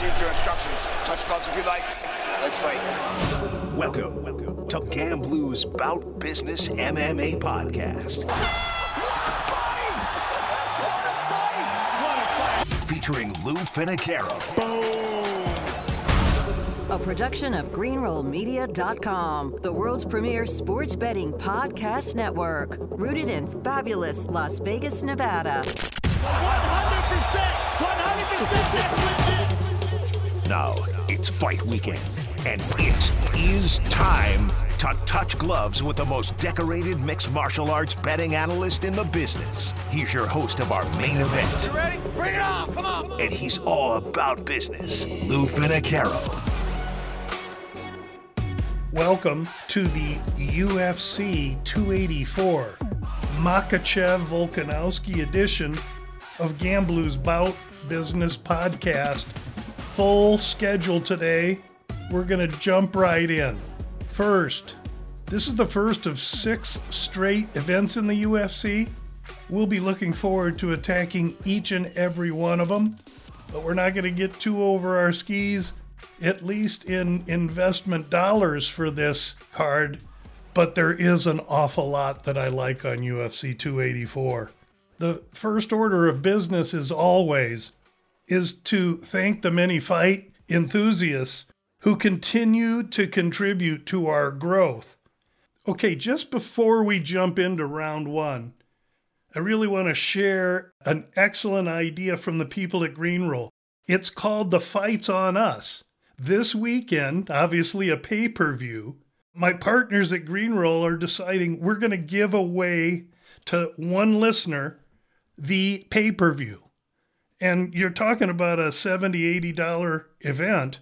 received your instructions. Touch gloves if you like. Let's fight. Welcome welcome to Gamblu's Bout Business MMA podcast. Featuring Lou Finocchiaro. A production of GreenrollMedia.com, the world's premier sports betting podcast network, rooted in fabulous Las Vegas, Nevada. 100%! 100% that's legit! Now it's fight weekend, and it is time to touch gloves with the most decorated mixed martial arts betting analyst in the business. He's your host of our main event, You Ready? Bring it on! Come on! and he's all about business. Lou Finocchiaro. Welcome to the UFC 284 Makhachev Volkanovski edition of Gamblu's Bout Business Podcast. Full schedule today. We're going to jump right in. First, this is the first of six straight events in the UFC. We'll be looking forward to attacking each and every one of them, but we're not going to get too over our skis at least in investment dollars for this card, but there is an awful lot that I like on UFC 284. The first order of business is always is to thank the many fight enthusiasts who continue to contribute to our growth. Okay, just before we jump into round 1, I really want to share an excellent idea from the people at Greenroll. It's called The Fights on Us this weekend, obviously a pay per view, my partners at Greenroll are deciding we're going to give away to one listener the pay per view. And you're talking about a $70, $80 event.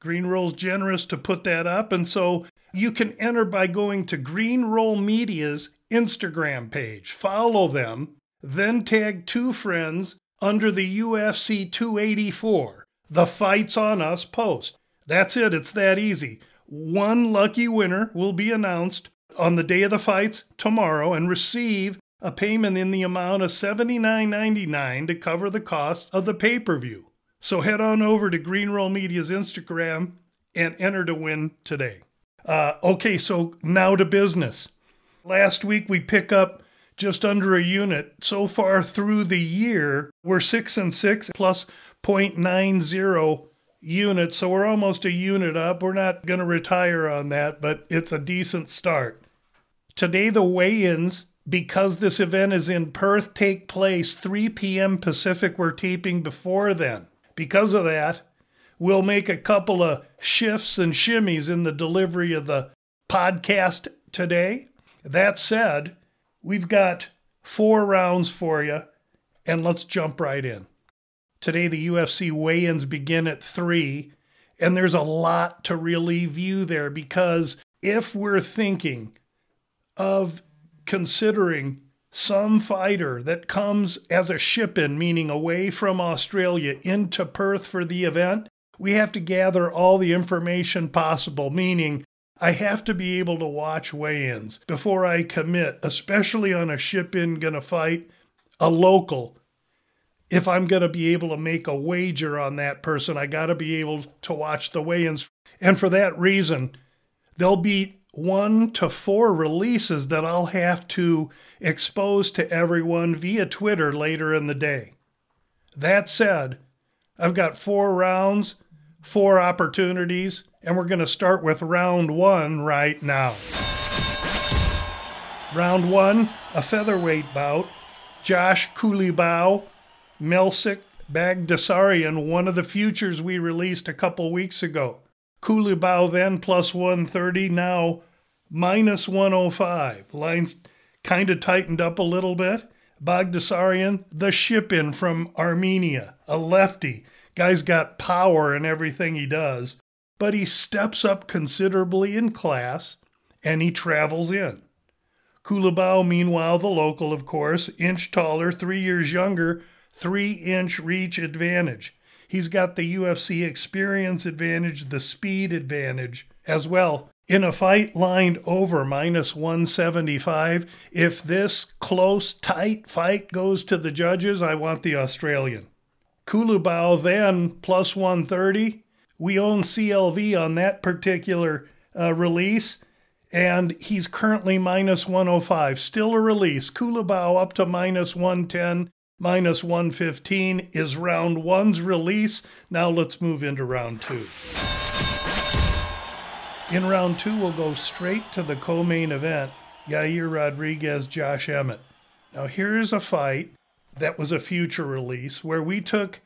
Greenroll's generous to put that up. And so you can enter by going to Greenroll Media's Instagram page, follow them, then tag two friends under the UFC 284 the Fights on Us post. That's it, it's that easy. One lucky winner will be announced on the day of the fights tomorrow and receive a payment in the amount of $79.99 to cover the cost of the pay per view. So head on over to Greenroll Media's Instagram and enter to win today. Uh, okay, so now to business. Last week we pick up just under a unit. So far through the year, we're six and six plus 0.90 units. So we're almost a unit up. We're not going to retire on that, but it's a decent start. Today, the weigh ins, because this event is in Perth, take place 3 p.m. Pacific. We're taping before then. Because of that, we'll make a couple of shifts and shimmies in the delivery of the podcast today. That said, we've got four rounds for you, and let's jump right in. Today, the UFC weigh ins begin at 3, and there's a lot to really view there because if we're thinking of considering some fighter that comes as a ship in, meaning away from Australia into Perth for the event, we have to gather all the information possible, meaning I have to be able to watch weigh ins before I commit, especially on a ship in going to fight a local if I'm going to be able to make a wager on that person, I got to be able to watch the weigh ins. And for that reason, there'll be one to four releases that I'll have to expose to everyone via Twitter later in the day. That said, I've got four rounds, four opportunities, and we're going to start with round one right now. Round one, a featherweight bout. Josh Culibao Melsik Baghdasaryan, one of the futures we released a couple weeks ago. Culibao then plus 130, now minus 105. Lines kind of tightened up a little bit. Baghdasaryan, the ship in from Armenia, a lefty. Guy's got power in everything he does, but he steps up considerably in class and he travels in. Culibao, meanwhile, the local, of course, inch taller, three years younger, three inch reach advantage. He's got the UFC experience advantage, the speed advantage as well. In a fight lined over minus 175, if this close, tight fight goes to the judges, I want the Australian. Culibao then plus 130. We own CLV on that particular uh, release, and he's currently minus 105. Still a release. Culibao up to minus 110, minus 115 is round one's release. Now let's move into round two. In round two, we'll go straight to the co main event Yair Rodriguez, Josh Emmett. Now, here's a fight that was a future release where we took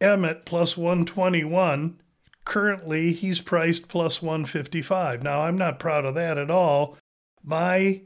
Emmett plus 121. Currently, he's priced plus 155. Now, I'm not proud of that at all. My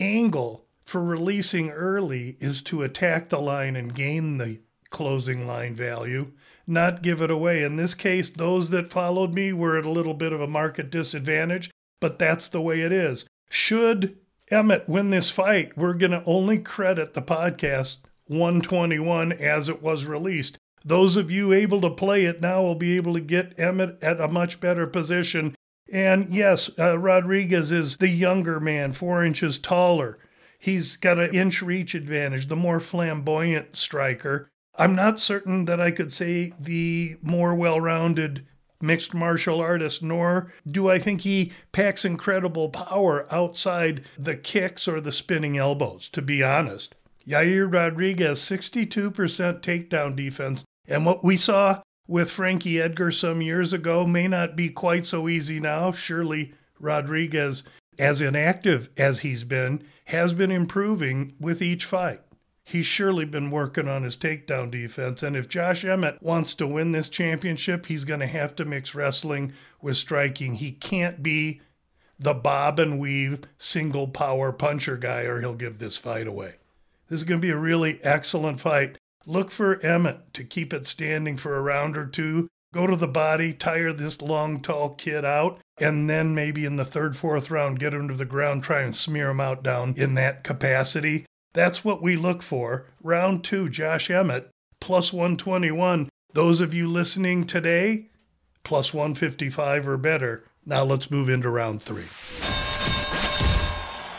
angle for releasing early is to attack the line and gain the closing line value, not give it away. In this case, those that followed me were at a little bit of a market disadvantage, but that's the way it is. Should Emmett win this fight, we're going to only credit the podcast 121 as it was released. Those of you able to play it now will be able to get Emmett at a much better position. And yes, uh, Rodriguez is the younger man, four inches taller. He's got an inch reach advantage, the more flamboyant striker. I'm not certain that I could say the more well rounded mixed martial artist, nor do I think he packs incredible power outside the kicks or the spinning elbows, to be honest. Yair Rodriguez, 62% takedown defense. And what we saw with Frankie Edgar some years ago may not be quite so easy now. Surely Rodriguez, as inactive as he's been, has been improving with each fight he's surely been working on his takedown defense. And if Josh Emmett wants to win this championship, he's going to have to mix wrestling with striking. He can't be the bob and weave single power puncher guy, or he'll give this fight away. This is going to be a really excellent fight. Look for Emmett to keep it standing for a round or two. Go to the body, tire this long, tall kid out, and then maybe in the third, fourth round, get him to the ground, try and smear him out down in that capacity. That's what we look for. Round two, Josh Emmett, plus 121. Those of you listening today, plus 155 or better. Now let's move into round three.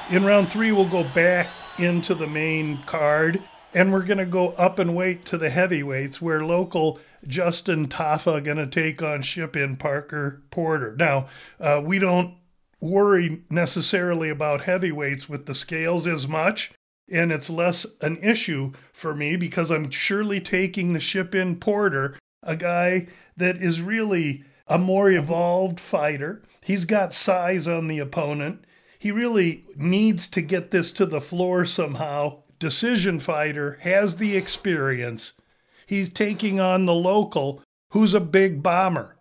In round three, we'll go back into the main card and we're going to go up and weight to the heavyweights where local Justin Tafa going to take on ship in Parker Porter. Now, uh, we don't worry necessarily about heavyweights with the scales as much and it's less an issue for me because I'm surely taking the ship in Porter, a guy that is really a more evolved fighter. He's got size on the opponent. He really needs to get this to the floor somehow. Decision fighter has the experience. He's taking on the local, who's a big bomber.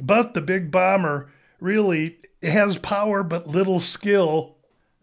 But the big bomber really has power but little skill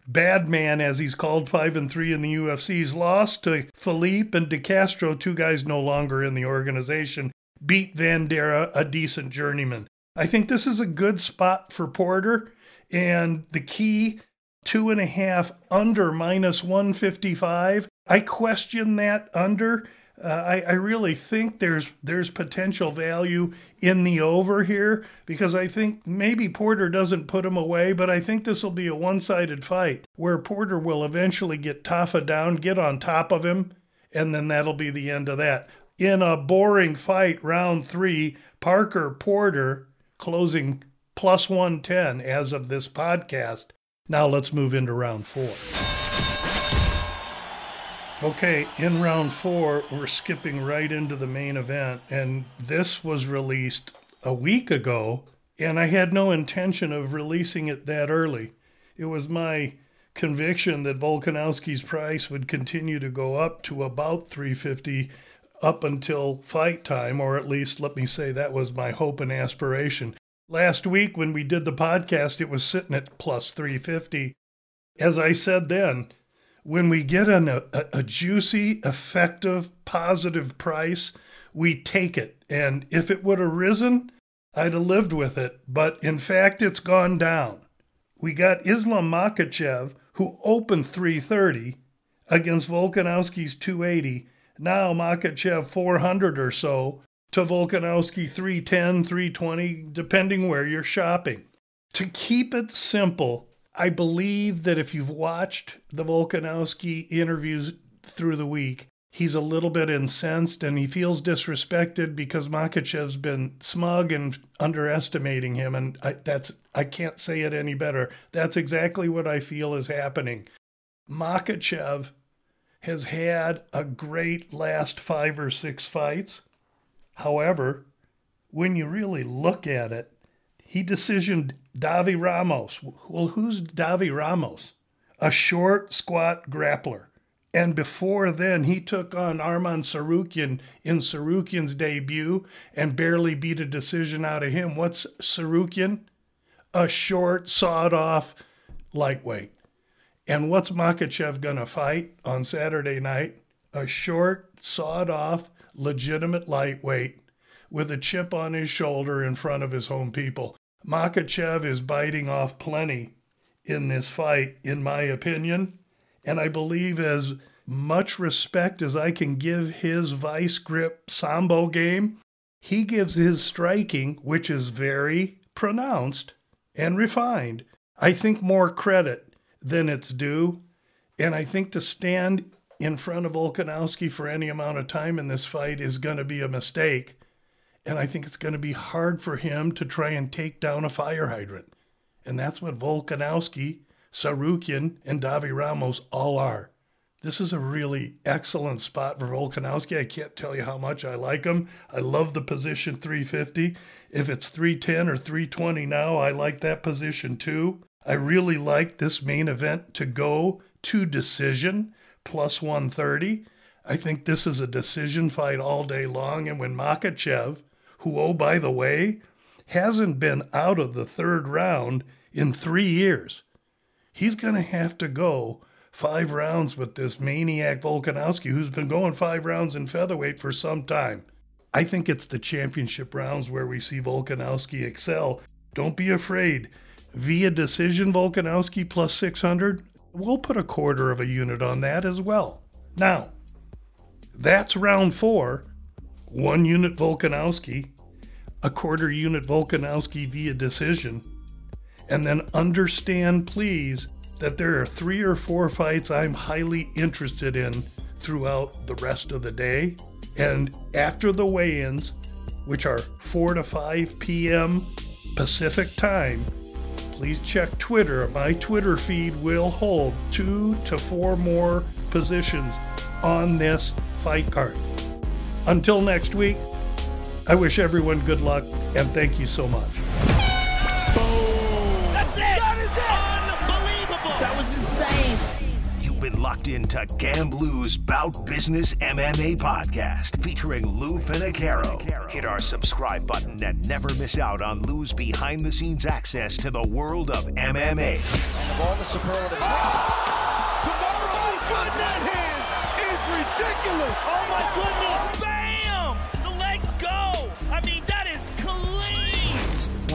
Bad man, as he's called, five and three in the UFC's lost to Felipe and De Castro, two guys no longer in the organization. Beat Vanderaa, a decent journeyman. I think this is a good spot for Porter. And the key two and a half under minus 155. I question that under uh, I, I really think there's there's potential value in the over here because I think maybe Porter doesn't put him away, but I think this will be a one-sided fight where Porter will eventually get Tafa down, get on top of him, and then that'll be the end of that. In a boring fight, round three, Parker Porter closing plus 110 as of this podcast. Now let's move into round four. Okay, in round four, we're skipping right into the main event, and this was released a week ago, and I had no intention of releasing it that early. It was my conviction that Volkanovski's price would continue to go up to about 350 up until fight time, or at least let me say that was my hope and aspiration. Last week, when we did the podcast, it was sitting at plus 350. As I said then, when we get an, a, a juicy, effective, positive price, we take it. And if it would have risen, I'd have lived with it. But in fact, it's gone down. We got Islam Makhachev, who opened 330 against Volkanovski's 280. Now Makhachev 400 or so to Volkanovski 310, 320, depending where you're shopping. To keep it simple, I believe that if you've watched the Volkanovski interviews through the week, he's a little bit incensed and he feels disrespected because Makhachev's been smug and underestimating him. And I, that's I can't say it any better. That's exactly what I feel is happening. Makhachev has had a great last five or six fights. However, when you really look at it, he decisioned Davi Ramos. Well, who's Davi Ramos? A short, squat grappler. And before then, he took on Arman Tsarukyan in Tsarukyan's debut and barely beat a decision out of him. What's Tsarukyan? A short, sawed off lightweight. And what's Makhachev going to fight on Saturday night? A short, sawed off, legitimate lightweight with a chip on his shoulder in front of his home people. Makhachev is biting off plenty in this fight, in my opinion. And I believe as much respect as I can give his vice grip sambo game, he gives his striking, which is very pronounced and refined, I think more credit than it's due. And I think to stand in front of Volkanovski for any amount of time in this fight is going to be a mistake. And I think it's going to be hard for him to try and take down a fire hydrant. And that's what Volkanovski Tsarukyan, and Davi Ramos all are. This is a really excellent spot for Volkanovski. I can't tell you how much I like him. I love the position 350. If it's 310 or 320 now, I like that position too. I really like this main event to go to decision plus 130. I think this is a decision fight all day long. And when Makhachev, who, oh, by the way, hasn't been out of the third round in three years, he's going to have to go five rounds with this maniac Volkanovski who's been going five rounds in featherweight for some time. I think it's the championship rounds where we see Volkanovski excel. Don't be afraid. Via decision, Volkanovski plus 600, we'll put a quarter of a unit on that as well. Now, that's round four. One unit Volkanovski, a quarter unit Volkanovski via decision. And then understand, please, that there are three or four fights I'm highly interested in throughout the rest of the day. And after the weigh ins, which are 4 to 5 p.m. Pacific time, please check Twitter. My Twitter feed will hold two to four more positions on this fight card. Until next week, I wish everyone good luck and thank you so much. Boom! That's it! That is it! Unbelievable! That was insane! You've been locked into Gamblu's Bout Business MMA podcast featuring Lou Finocchiaro. Hit our subscribe button and never miss out on Lou's behind the scenes access to the world of MMA. And of all the superlatives. Tomorrow's good that hand is ridiculous. Oh my goodness.